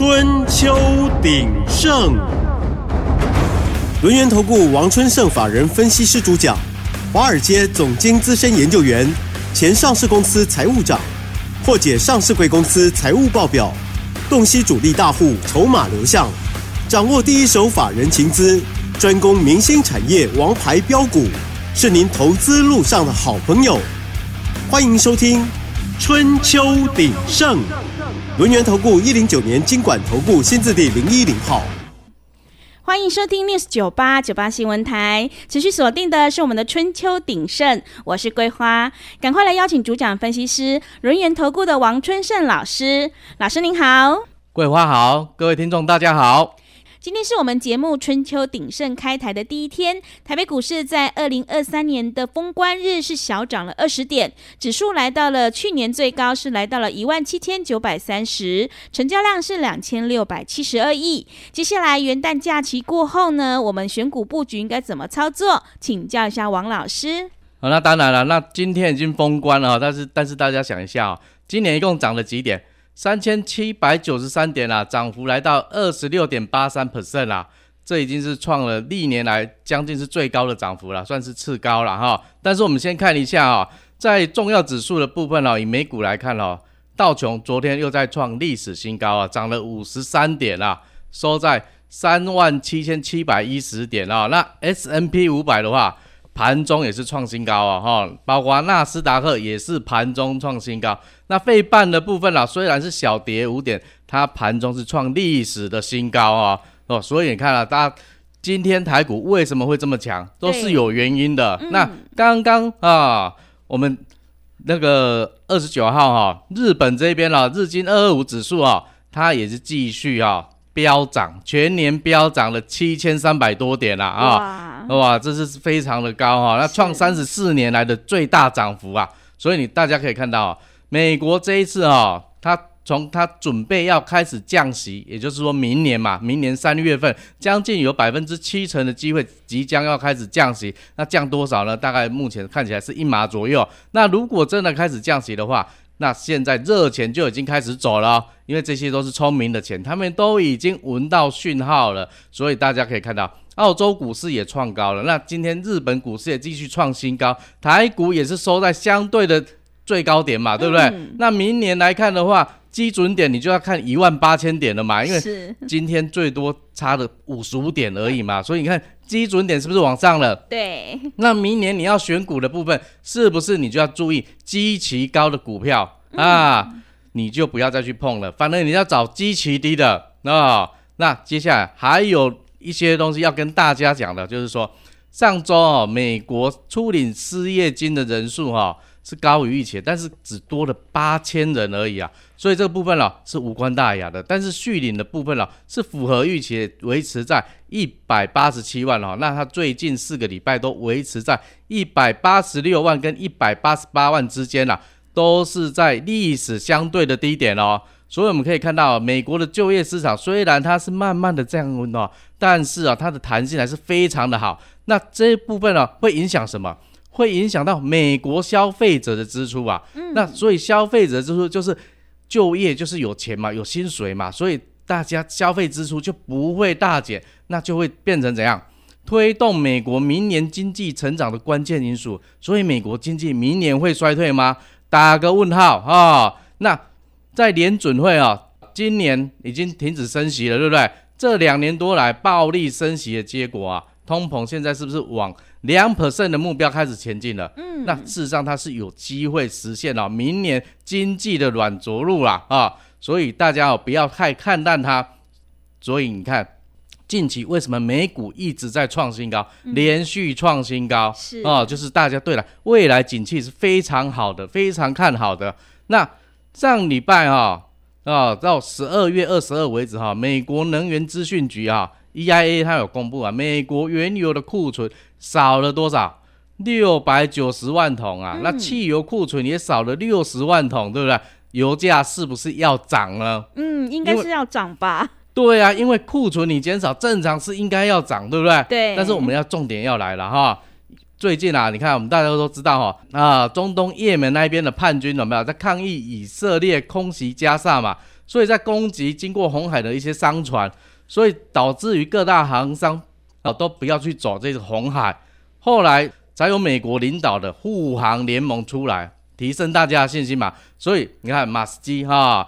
春秋鼎盛，轮源投顾王春盛法人分析师主讲，华尔街总经资深研究员，前上市公司财务长，破解上市贵公司财务报表，洞悉主力大户筹码流向，掌握第一手法人情资，专攻明星产业王牌标股，是您投资路上的好朋友。欢迎收听《春秋鼎盛》。轮源投顾一零九年经管投顾新字第零一零号，欢迎收听 News 九八九八新闻台，持续锁定的是我们的春秋鼎盛，我是桂花，赶快来邀请主讲分析师轮源投顾的王春盛老师，老师您好，桂花好，各位听众大家好。今天是我们节目春秋鼎盛开台的第一天，台北股市在二零二三年的封关日是小涨了二十点，指数来到了去年最高是来到了一万七千九百三十，成交量是两千六百七十二亿。接下来元旦假期过后呢，我们选股布局应该怎么操作？请教一下王老师。好，那当然了，那今天已经封关了，但是但是大家想一下啊，今年一共涨了几点？三千七百九十三点啦，涨幅来到二十六点八三 percent 啦，这已经是创了历年来将近是最高的涨幅了，算是次高了哈。但是我们先看一下啊，在重要指数的部分哦，以美股来看哦，道琼昨天又在创历史新高啊，涨了五十三点啦，收在三万七千七百一十点啊。那 S&P 五百的话，盘中也是创新高啊哈，包括纳斯达克也是盘中创新高。那费半的部分啦，虽然是小跌五点，它盘中是创历史的新高啊哦，所以你看啊，大家今天台股为什么会这么强，都是有原因的。嗯、那刚刚啊，我们那个二十九号哈、啊，日本这边啊，日经二二五指数啊，它也是继续啊飙涨，全年飙涨了七千三百多点了啊哇，哇，这是非常的高哈、啊，那创三十四年来的最大涨幅啊，所以你大家可以看到、啊。美国这一次啊，他从他准备要开始降息，也就是说明年嘛，明年三月份将近有百分之七成的机会即将要开始降息。那降多少呢？大概目前看起来是一码左右。那如果真的开始降息的话，那现在热钱就已经开始走了，因为这些都是聪明的钱，他们都已经闻到讯号了。所以大家可以看到，澳洲股市也创高了。那今天日本股市也继续创新高，台股也是收在相对的。最高点嘛，对不对？嗯、那明年来看的话，基准点你就要看一万八千点了嘛，因为今天最多差了五十五点而已嘛，所以你看基准点是不是往上了？对。那明年你要选股的部分，是不是你就要注意基期高的股票、嗯、啊？你就不要再去碰了，反正你要找基期低的啊、哦。那接下来还有一些东西要跟大家讲的，就是说上周哦，美国初领失业金的人数哈、哦。是高于预期，但是只多了八千人而已啊，所以这个部分呢、是无关大雅的。但是续领的部分呢、是符合预期，维持在一百八十七万哦。那它最近四个礼拜都维持在一百八十六万跟一百八十八万之间啦，都是在历史相对的低点哦。所以我们可以看到，美国的就业市场虽然它是慢慢的降温哦，但是啊，它的弹性还是非常的好。那这一部分呢、会影响什么？会影响到美国消费者的支出啊，嗯、那所以消费者支出就是就业就是有钱嘛，有薪水嘛，所以大家消费支出就不会大减，那就会变成怎样？推动美国明年经济成长的关键因素。所以美国经济明年会衰退吗？打个问号啊、哦！那在联准会啊，今年已经停止升息了，对不对？这两年多来暴力升息的结果啊，通膨现在是不是往？两 percent 的目标开始前进了，嗯，那事实上它是有机会实现了明年经济的软着陆啦啊，所以大家哦不要太看淡它。所以你看，近期为什么美股一直在创新高，连续创新高，是啊，就是大家对了未来景气是非常好的，非常看好的。那上礼拜哈啊到十二月二十二为止哈，美国能源资讯局啊 EIA 它有公布啊，美国原油的库存。少了多少？六百九十万桶啊！嗯、那汽油库存也少了六十万桶，对不对？油价是不是要涨呢？嗯，应该是要涨吧。对啊，因为库存你减少，正常是应该要涨，对不对？对。但是我们要重点要来了哈。最近啊，你看我们大家都知道哈啊，中东叶门那边的叛军有没有在抗议以色列空袭加沙嘛？所以在攻击经过红海的一些商船，所以导致于各大航商啊都不要去走这个红海。后来才有美国领导的护航联盟出来，提升大家的信心嘛。所以你看马士基哈、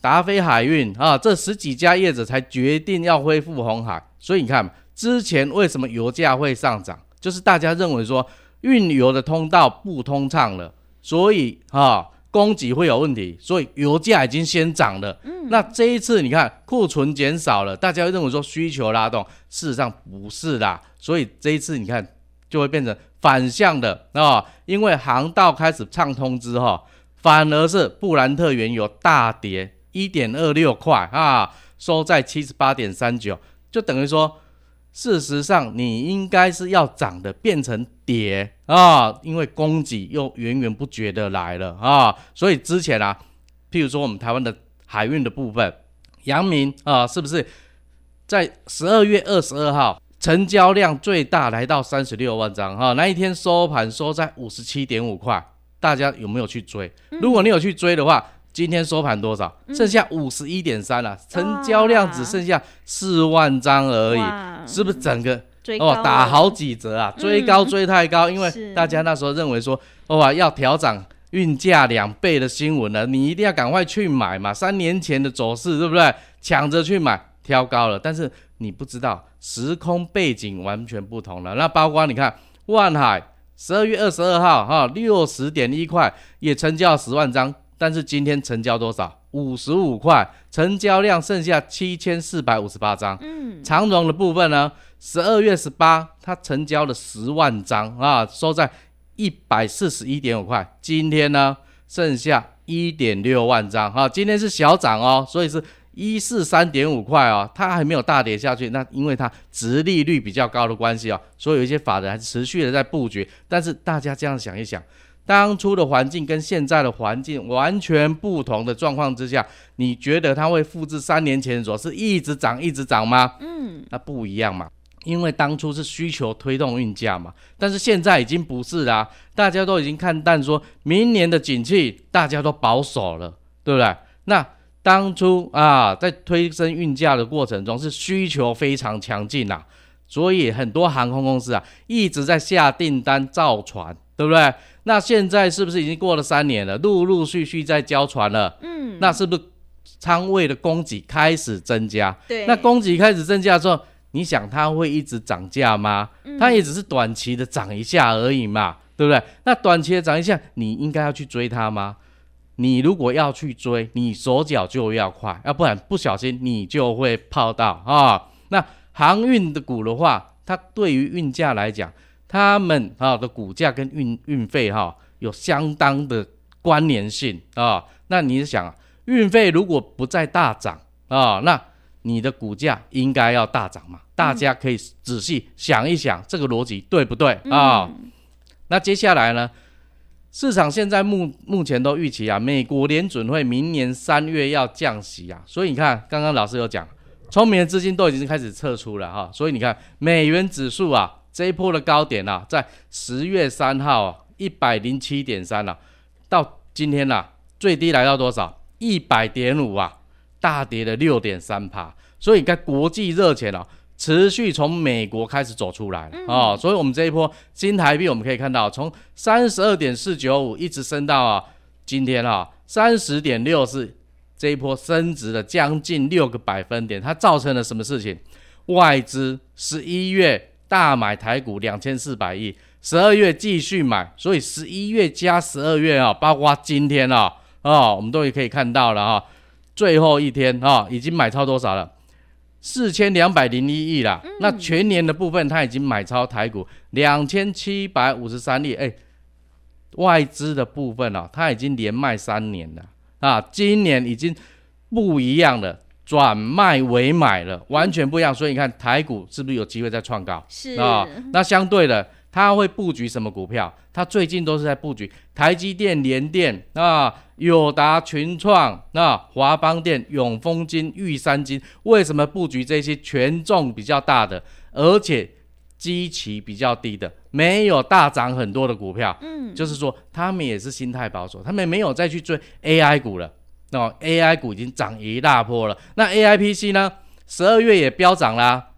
达飞海运啊，这十几家业者才决定要恢复红海。所以你看之前为什么油价会上涨，就是大家认为说运油的通道不通畅了，所以哈供给会有问题，所以油价已经先涨了。嗯，那这一次你看库存减少了，大家认为说需求拉动，事实上不是啦。所以这一次你看。就会变成反向的啊，因为航道开始畅通之后，反而是布兰特原油大跌一点二六块啊，收在七十八点三九，就等于说，事实上你应该是要涨的，变成跌啊，因为供给又源源不绝的来了啊，所以之前啊，譬如说我们台湾的海运的部分，阳明啊，是不是在十二月二十二号？成交量最大来到三十六万张哈，那一天收盘收在五十七点五块，大家有没有去追？如果你有去追的话，今天收盘多少？剩下五十一点三了，成交量只剩下四万张而已，是不是整个哦打好几折啊？追高追太高，因为大家那时候认为说哇要调涨运价两倍的新闻了，你一定要赶快去买嘛。三年前的走势对不对？抢着去买，挑高了，但是。你不知道时空背景完全不同了。那包括你看，万海十二月二十二号哈六十点一块也成交十万张，但是今天成交多少？五十五块，成交量剩下七千四百五十八张。嗯，长荣的部分呢，十二月十八它成交了十万张啊，收在一百四十一点五块。今天呢，剩下一点六万张哈，今天是小涨哦，所以是。一四三点五块哦，它还没有大跌下去，那因为它值利率比较高的关系哦，所以有一些法人还是持续的在布局。但是大家这样想一想，当初的环境跟现在的环境完全不同的状况之下，你觉得它会复制三年前所是一直涨一直涨吗？嗯，那不一样嘛，因为当初是需求推动运价嘛，但是现在已经不是啦，大家都已经看淡，说明年的景气大家都保守了，对不对？那当初啊，在推升运价的过程中，是需求非常强劲呐，所以很多航空公司啊一直在下订单造船，对不对？那现在是不是已经过了三年了，陆陆续续在交船了？嗯，那是不是仓位的供给开始增加？对，那供给开始增加之后，你想它会一直涨价吗？它也只是短期的涨一下而已嘛，对不对？那短期的涨一下，你应该要去追它吗？你如果要去追，你手脚就要快，要不然不小心你就会泡到啊。那航运的股的话，它对于运价来讲，他们啊的股价跟运运费哈有相当的关联性啊。那你想，运费如果不再大涨啊，那你的股价应该要大涨嘛？大家可以仔细想一想，这个逻辑对不对啊？嗯、那接下来呢？市场现在目目前都预期啊，美国联准会明年三月要降息啊，所以你看，刚刚老师有讲，聪明的资金都已经开始撤出了哈，所以你看美元指数啊，这一波的高点啊，在十月三号啊，一百零七点三了，到今天呐、啊，最低来到多少？一百点五啊，大跌了六点三趴，所以你看国际热钱啊。持续从美国开始走出来了啊、哦，所以我们这一波新台币我们可以看到，从三十二点四九五一直升到啊，今天啊三十点六四，这一波升值了将近六个百分点，它造成了什么事情？外资十一月大买台股两千四百亿，十二月继续买，所以十一月加十二月啊，包括今天啊啊、哦，我们都也可以看到了啊，最后一天啊，已经买超多少了？四千两百零一亿啦，嗯、那全年的部分他已经买超台股两千七百五十三亿，哎，外资的部分啊，他已经连卖三年了。啊，今年已经不一样了，转卖为买了，完全不一样，所以你看台股是不是有机会再创高？是。啊，那相对的。他会布局什么股票？他最近都是在布局台积电、联电啊、友达、群创、那华邦电、永丰金、玉山金。为什么布局这些权重比较大的，而且基期比较低的，没有大涨很多的股票？嗯，就是说他们也是心态保守，他们没有再去追 AI 股了那 AI 股已经涨一大波了。那 AIPC 呢，十二月也飙涨啦。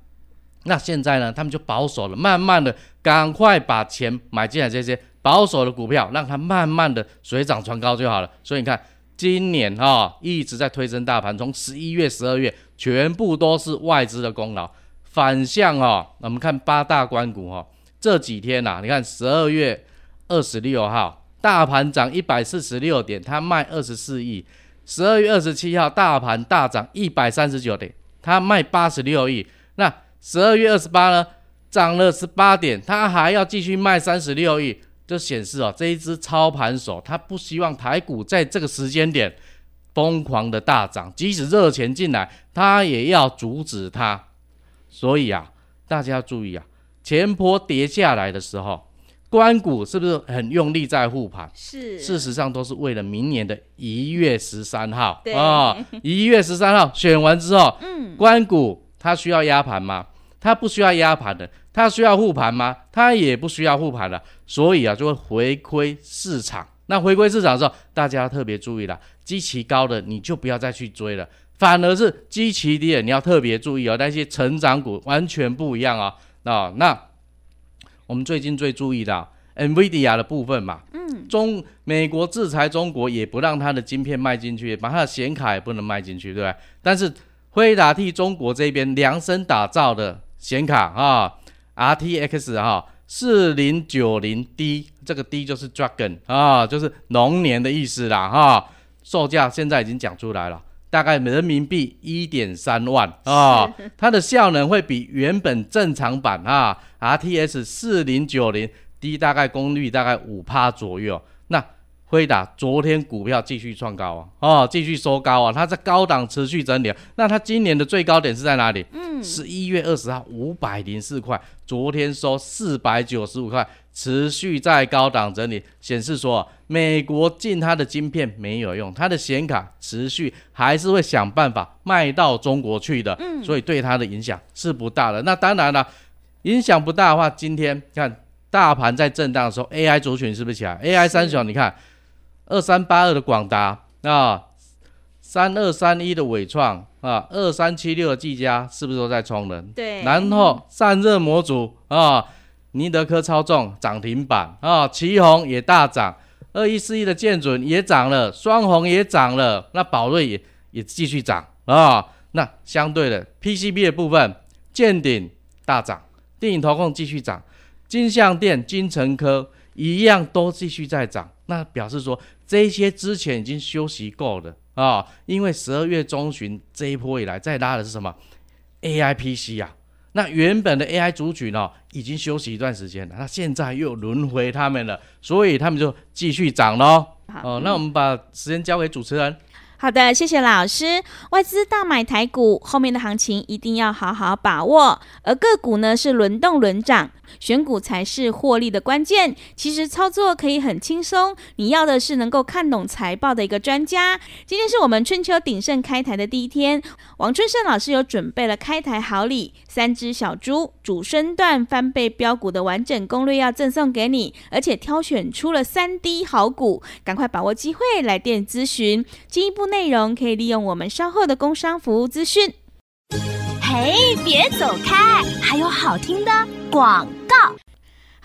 那现在呢，他们就保守了，慢慢的赶快把钱买进来这些保守的股票，让它慢慢的水涨船高就好了。所以你看，今年哈、一直在推升大盘，从十一月、十二月全部都是外资的功劳。反向哦，我们看八大关股哈、哦，这几天呐、你看十二月二十六号大盘涨一百四十六点，它卖二十四亿；十二月二十七号大盘大涨一百三十九点，它卖八十六亿。那十二月二十八呢，涨了十八点，他还要继续卖三十六亿，就显示哦，这一只操盘手他不希望台股在这个时间点疯狂的大涨，即使热钱进来，他也要阻止它。所以啊，大家要注意啊，前坡跌下来的时候，关谷是不是很用力在护盘？是，事实上都是为了明年的一月十三号啊，一月十三号选完之后，嗯，关股它需要压盘吗？它不需要压盘的，它需要护盘吗？它也不需要护盘了，所以啊，就会回归市场。那回归市场的时候，大家要特别注意了，基期高的你就不要再去追了，反而是基期低的你要特别注意哦。那些成长股完全不一样啊、哦。哦，那我们最近最注意的 NVIDIA 的部分嘛，嗯，中美国制裁中国也不让它的晶片卖进去，把它的显卡也不能卖进去，对不对？但是辉达替中国这边量身打造的。显卡啊，RTX 哈四零九零 D，这个 D 就是 Dragon 啊，就是龙年的意思啦哈。售价现在已经讲出来了，大概人民币一点三万啊。它的效能会比原本正常版啊 RTX 四零九零 D 大概功率大概五趴左右。那辉达昨天股票继续创高啊，哦，继续收高啊，它在高档持续整理。那它今年的最高点是在哪里？嗯，十一月二十号五百零四块，昨天收四百九十五块，持续在高档整理，显示说美国进它的晶片没有用，它的显卡持续还是会想办法卖到中国去的，嗯，所以对它的影响是不大的。那当然了，影响不大的话，今天看大盘在震荡的时候，AI 族群是不是起来？AI 三雄，你看。二三八二的广达啊，三二三一的伟创啊，二三七六的技嘉是不是都在冲人？对。然后散热模组啊，尼德科超重涨停板啊，旗宏也大涨，二一四一的建准也涨了，双红也涨了，那宝瑞也也继续涨啊。那相对的 PCB 的部分，健鼎大涨，电影投控继续涨，金像电、金城科一样都继续在涨，那表示说。这些之前已经休息够了啊，因为十二月中旬这一波以来再拉的是什么 AI PC 啊？那原本的 AI 族群哦，已经休息一段时间了，那现在又轮回他们了，所以他们就继续涨喽。哦，那我们把时间交给主持人。好的，谢谢老师。外资大买台股，后面的行情一定要好好把握。而个股呢，是轮动轮涨，选股才是获利的关键。其实操作可以很轻松，你要的是能够看懂财报的一个专家。今天是我们春秋鼎盛开台的第一天，王春盛老师有准备了开台好礼，三只小猪主升段翻倍标股的完整攻略要赠送给你，而且挑选出了三滴好股，赶快把握机会来电咨询进一步。内容可以利用我们稍后的工商服务资讯。嘿，别走开，还有好听的广告。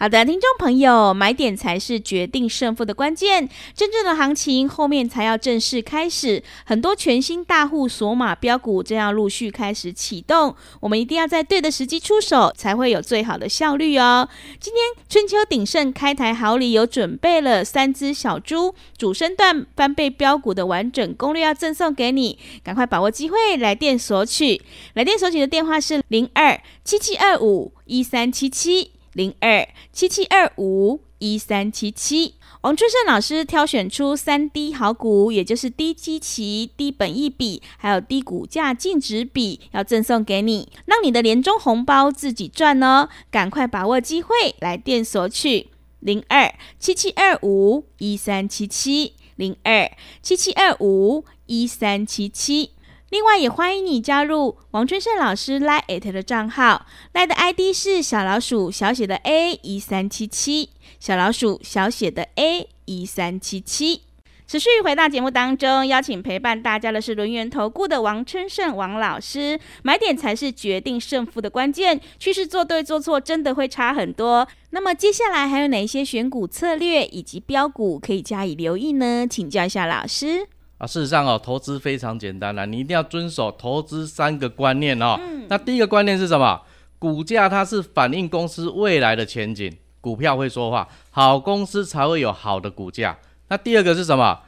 好的，听众朋友，买点才是决定胜负的关键。真正的行情后面才要正式开始，很多全新大户锁码标股正要陆续开始启动。我们一定要在对的时机出手，才会有最好的效率哦。今天春秋鼎盛开台好礼有准备了三只小猪主升段翻倍标股的完整攻略要赠送给你，赶快把握机会来电索取。来电索取的电话是零二七七二五一三七七。零二七七二五一三七七，王春盛老师挑选出三低好股，也就是低基期、低本益比，还有低股价净值比，要赠送给你，让你的年终红包自己赚哦！赶快把握机会，来电索取零二七七二五一三七七零二七七二五一三七七。另外，也欢迎你加入王春盛老师 Line@ 的账号，Line 的 ID 是小老鼠小写的 A 一三七七，小老鼠小写的 A 一三七七。持续回到节目当中，邀请陪伴大家的是轮源投顾的王春盛王老师。买点才是决定胜负的关键，趋势做对做错真的会差很多。那么接下来还有哪一些选股策略以及标股可以加以留意呢？请教一下老师。啊，事实上哦，投资非常简单啦，你一定要遵守投资三个观念哦。嗯。那第一个观念是什么？股价它是反映公司未来的前景，股票会说话，好公司才会有好的股价。那第二个是什么？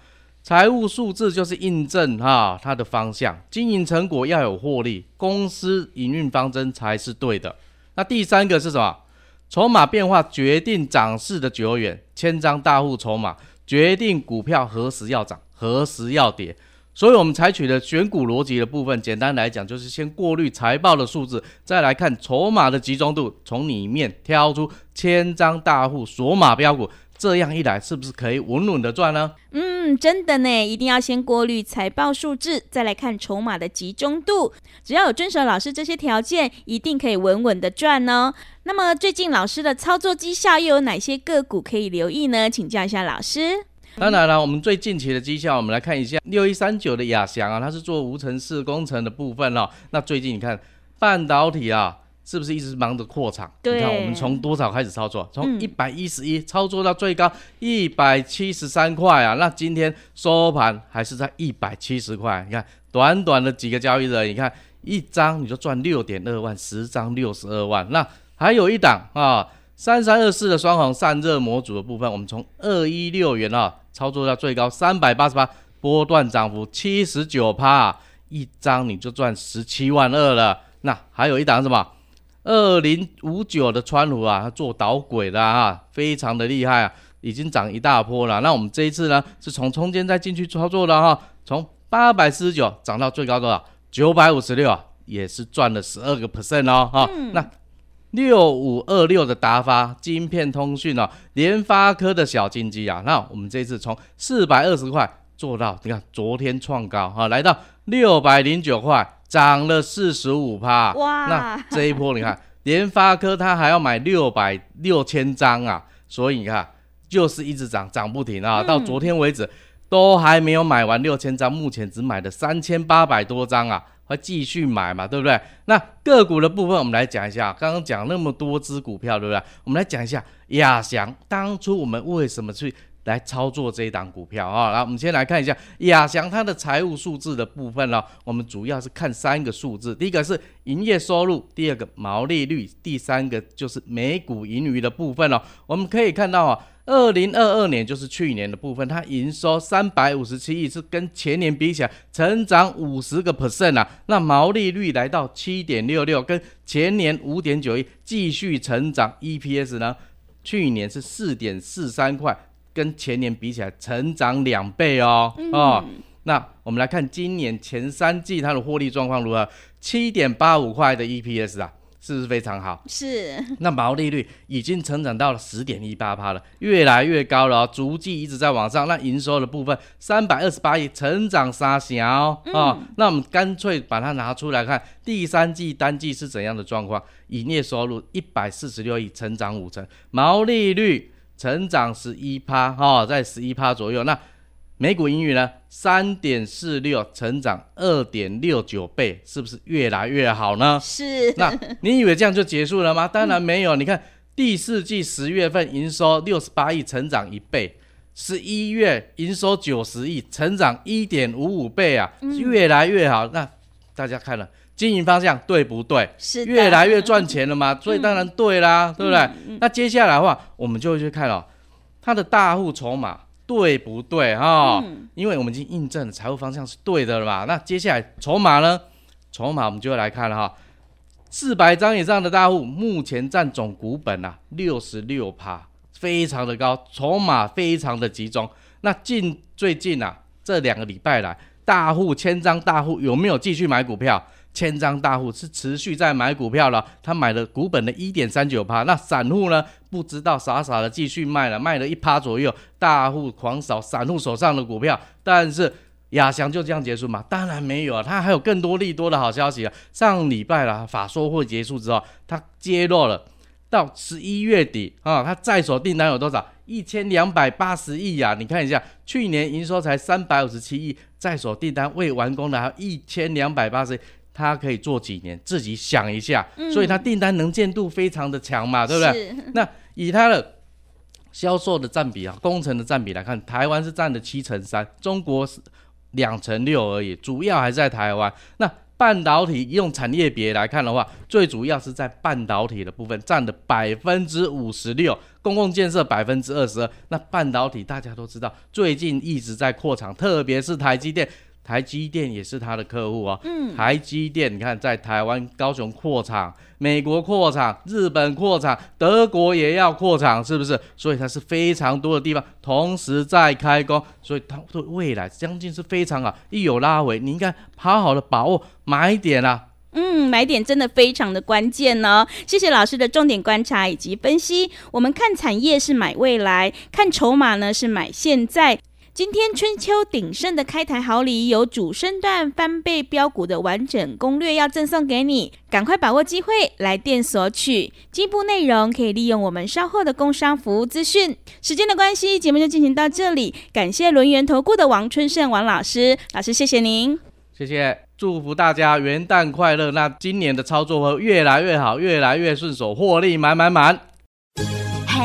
财务数字就是印证哈它的方向，经营成果要有获利，公司营运方针才是对的。那第三个是什么？筹码变化决定涨势的久远，千张大户筹码决定股票何时要涨，何时要跌。所以，我们采取的选股逻辑的部分，简单来讲，就是先过滤财报的数字，再来看筹码的集中度，从里面挑出千张大户锁码标股。这样一来，是不是可以稳稳的赚呢？嗯，真的呢，一定要先过滤财报数字，再来看筹码的集中度。只要有遵守老师这些条件，一定可以稳稳的赚哦。那么，最近老师的操作绩效又有哪些个股可以留意呢？请教一下老师。当然了，我们最近期的绩效，我们来看一下六一三九的亚翔啊，它是做无尘室工程的部分哦。那最近你看半导体啊，是不是一直忙着扩厂？对。你看我们从多少开始操作？从一百一十一操作到最高一百七十三块啊。那今天收盘还是在一百七十块。你看短短的几个交易日，你看一张你就赚六点二万，十张六十二万。那还有一档啊，三三二四的双虹散热模组的部分，我们从二一六元啊。操作到最高三百八十八，波段涨幅七十九趴，一张你就赚十七万二了。那还有一档什么？二零五九的川湖啊，它做导轨的啊，非常的厉害啊，已经涨一大波了。那我们这一次呢，是从中间再进去操作的哈，从八百四十九涨到最高多少？九百五十六啊，也是赚了十二个 percent 哦哈。嗯、那六五二六的达发晶片通讯哦，联发科的小金鸡啊，那我们这次从四百二十块做到，你看昨天创高哈，来到六百零九块，涨了四十五趴。哇！那这一波你看，联发科它还要买六百六千张啊，所以你看就是一直涨，涨不停啊，到昨天为止都还没有买完六千张，目前只买了三千八百多张啊。会继续买嘛，对不对？那个股的部分，我们来讲一下。刚刚讲那么多只股票，对不对？我们来讲一下亚翔。当初我们为什么去来操作这一档股票啊？来，我们先来看一下亚翔它的财务数字的部分呢。我们主要是看三个数字，第一个是营业收入，第二个毛利率，第三个就是每股盈余的部分哦。我们可以看到啊。二零二二年就是去年的部分，它营收三百五十七亿，是跟前年比起来成长五十个 percent 啊。那毛利率来到七点六六，跟前年五点九一继续成长。EPS 呢，去年是四点四三块，跟前年比起来成长两倍哦。嗯、哦，那我们来看今年前三季它的获利状况如何？七点八五块的 EPS 啊。是不是非常好？是。那毛利率已经成长到了十点一八趴了，越来越高了哦，逐季一直在往上。那营收的部分三百二十八亿，成长三成哦。啊、嗯哦，那我们干脆把它拿出来看，第三季单季是怎样的状况？营业收入一百四十六亿，成长五成，毛利率成长十一趴，哈，在十一趴左右。那每股盈余呢？三点四六，成长二点六九倍，是不是越来越好呢？是。那你以为这样就结束了吗？当然没有。嗯、你看第四季十月份营收六十八亿，成长一倍；十一月营收九十亿，成长一点五五倍啊，嗯、越来越好。那大家看了经营方向对不对？是。越来越赚钱了嘛，嗯、所以当然对啦，嗯、对不对？嗯、那接下来的话，我们就会去看哦，它的大户筹码。对不对哈？因为我们已经印证了财务方向是对的了嘛。那接下来筹码呢？筹码我们就要来看了哈。四百张以上的大户目前占总股本啊六十六趴，非常的高，筹码非常的集中。那近最近啊这两个礼拜来，大户千张大户有没有继续买股票？千张大户是持续在买股票了，他买了股本的一点三九趴。那散户呢？不知道傻傻的继续卖了，卖了一趴左右。大户狂扫散户手上的股票，但是亚翔就这样结束吗？当然没有啊，他还有更多利多的好消息啊。上礼拜了法说会结束之后，他揭露了到十一月底啊，他在手订单有多少？一千两百八十亿呀！你看一下，去年营收才三百五十七亿，在手订单未完工的还有一千两百八十亿，它可以做几年？自己想一下。嗯、所以它订单能见度非常的强嘛，对不对？那以它的销售的占比啊，工程的占比来看，台湾是占了七成三，中国是两成六而已，主要还是在台湾。那半导体用产业别来看的话，最主要是在半导体的部分占了百分之五十六，公共建设百分之二十二。那半导体大家都知道，最近一直在扩厂，特别是台积电。台积电也是他的客户哦。嗯，台积电，你看在台湾高雄扩厂，美国扩厂，日本扩厂，德国也要扩厂，是不是？所以它是非常多的地方同时在开工，所以它对未来将近是非常好。一有拉回，你应该好好的把握买点啊。嗯，买点真的非常的关键哦。谢谢老师的重点观察以及分析。我们看产业是买未来，看筹码呢是买现在。今天春秋鼎盛的开台好礼，有主升段翻倍标股的完整攻略要赠送给你，赶快把握机会来电索取。进一步内容可以利用我们稍后的工商服务资讯。时间的关系，节目就进行到这里。感谢轮圆投顾的王春盛王老师，老师谢谢您，谢谢，祝福大家元旦快乐。那今年的操作会越来越好，越来越顺手，获利满满满。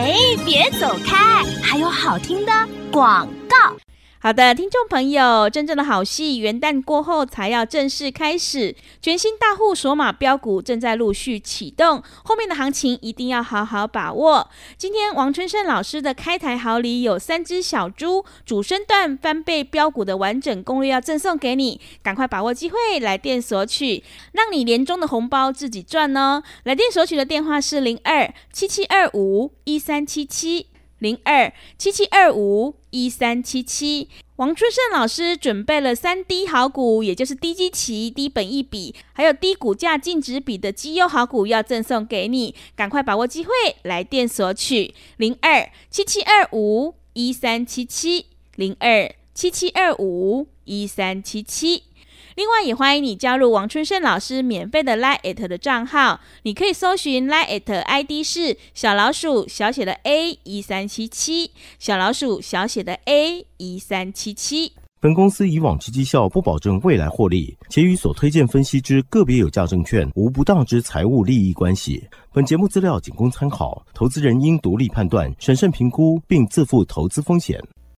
哎，别走开，还有好听的广告。好的，听众朋友，真正的好戏元旦过后才要正式开始，全新大户锁码标股正在陆续启动，后面的行情一定要好好把握。今天王春盛老师的开台好礼有三只小猪主升段翻倍标股的完整攻略要赠送给你，赶快把握机会来电索取，让你年终的红包自己赚哦。来电索取的电话是零二七七二五一三七七。零二七七二五一三七七，王春盛老师准备了三低好股，也就是低基期、低本益比，还有低股价净值比的绩优好股，要赠送给你，赶快把握机会，来电索取。零二七七二五一三七七，零二七七二五一三七七。另外，也欢迎你加入王春盛老师免费的 LINE@ 的账号，你可以搜寻 LINE@ ID 是小老鼠小写的 A 一三七七，小老鼠小写的 A 一三七七。本公司以往之绩效不保证未来获利，且与所推荐分析之个别有价证券无不当之财务利益关系。本节目资料仅供参考，投资人应独立判断、审慎评估，并自负投资风险。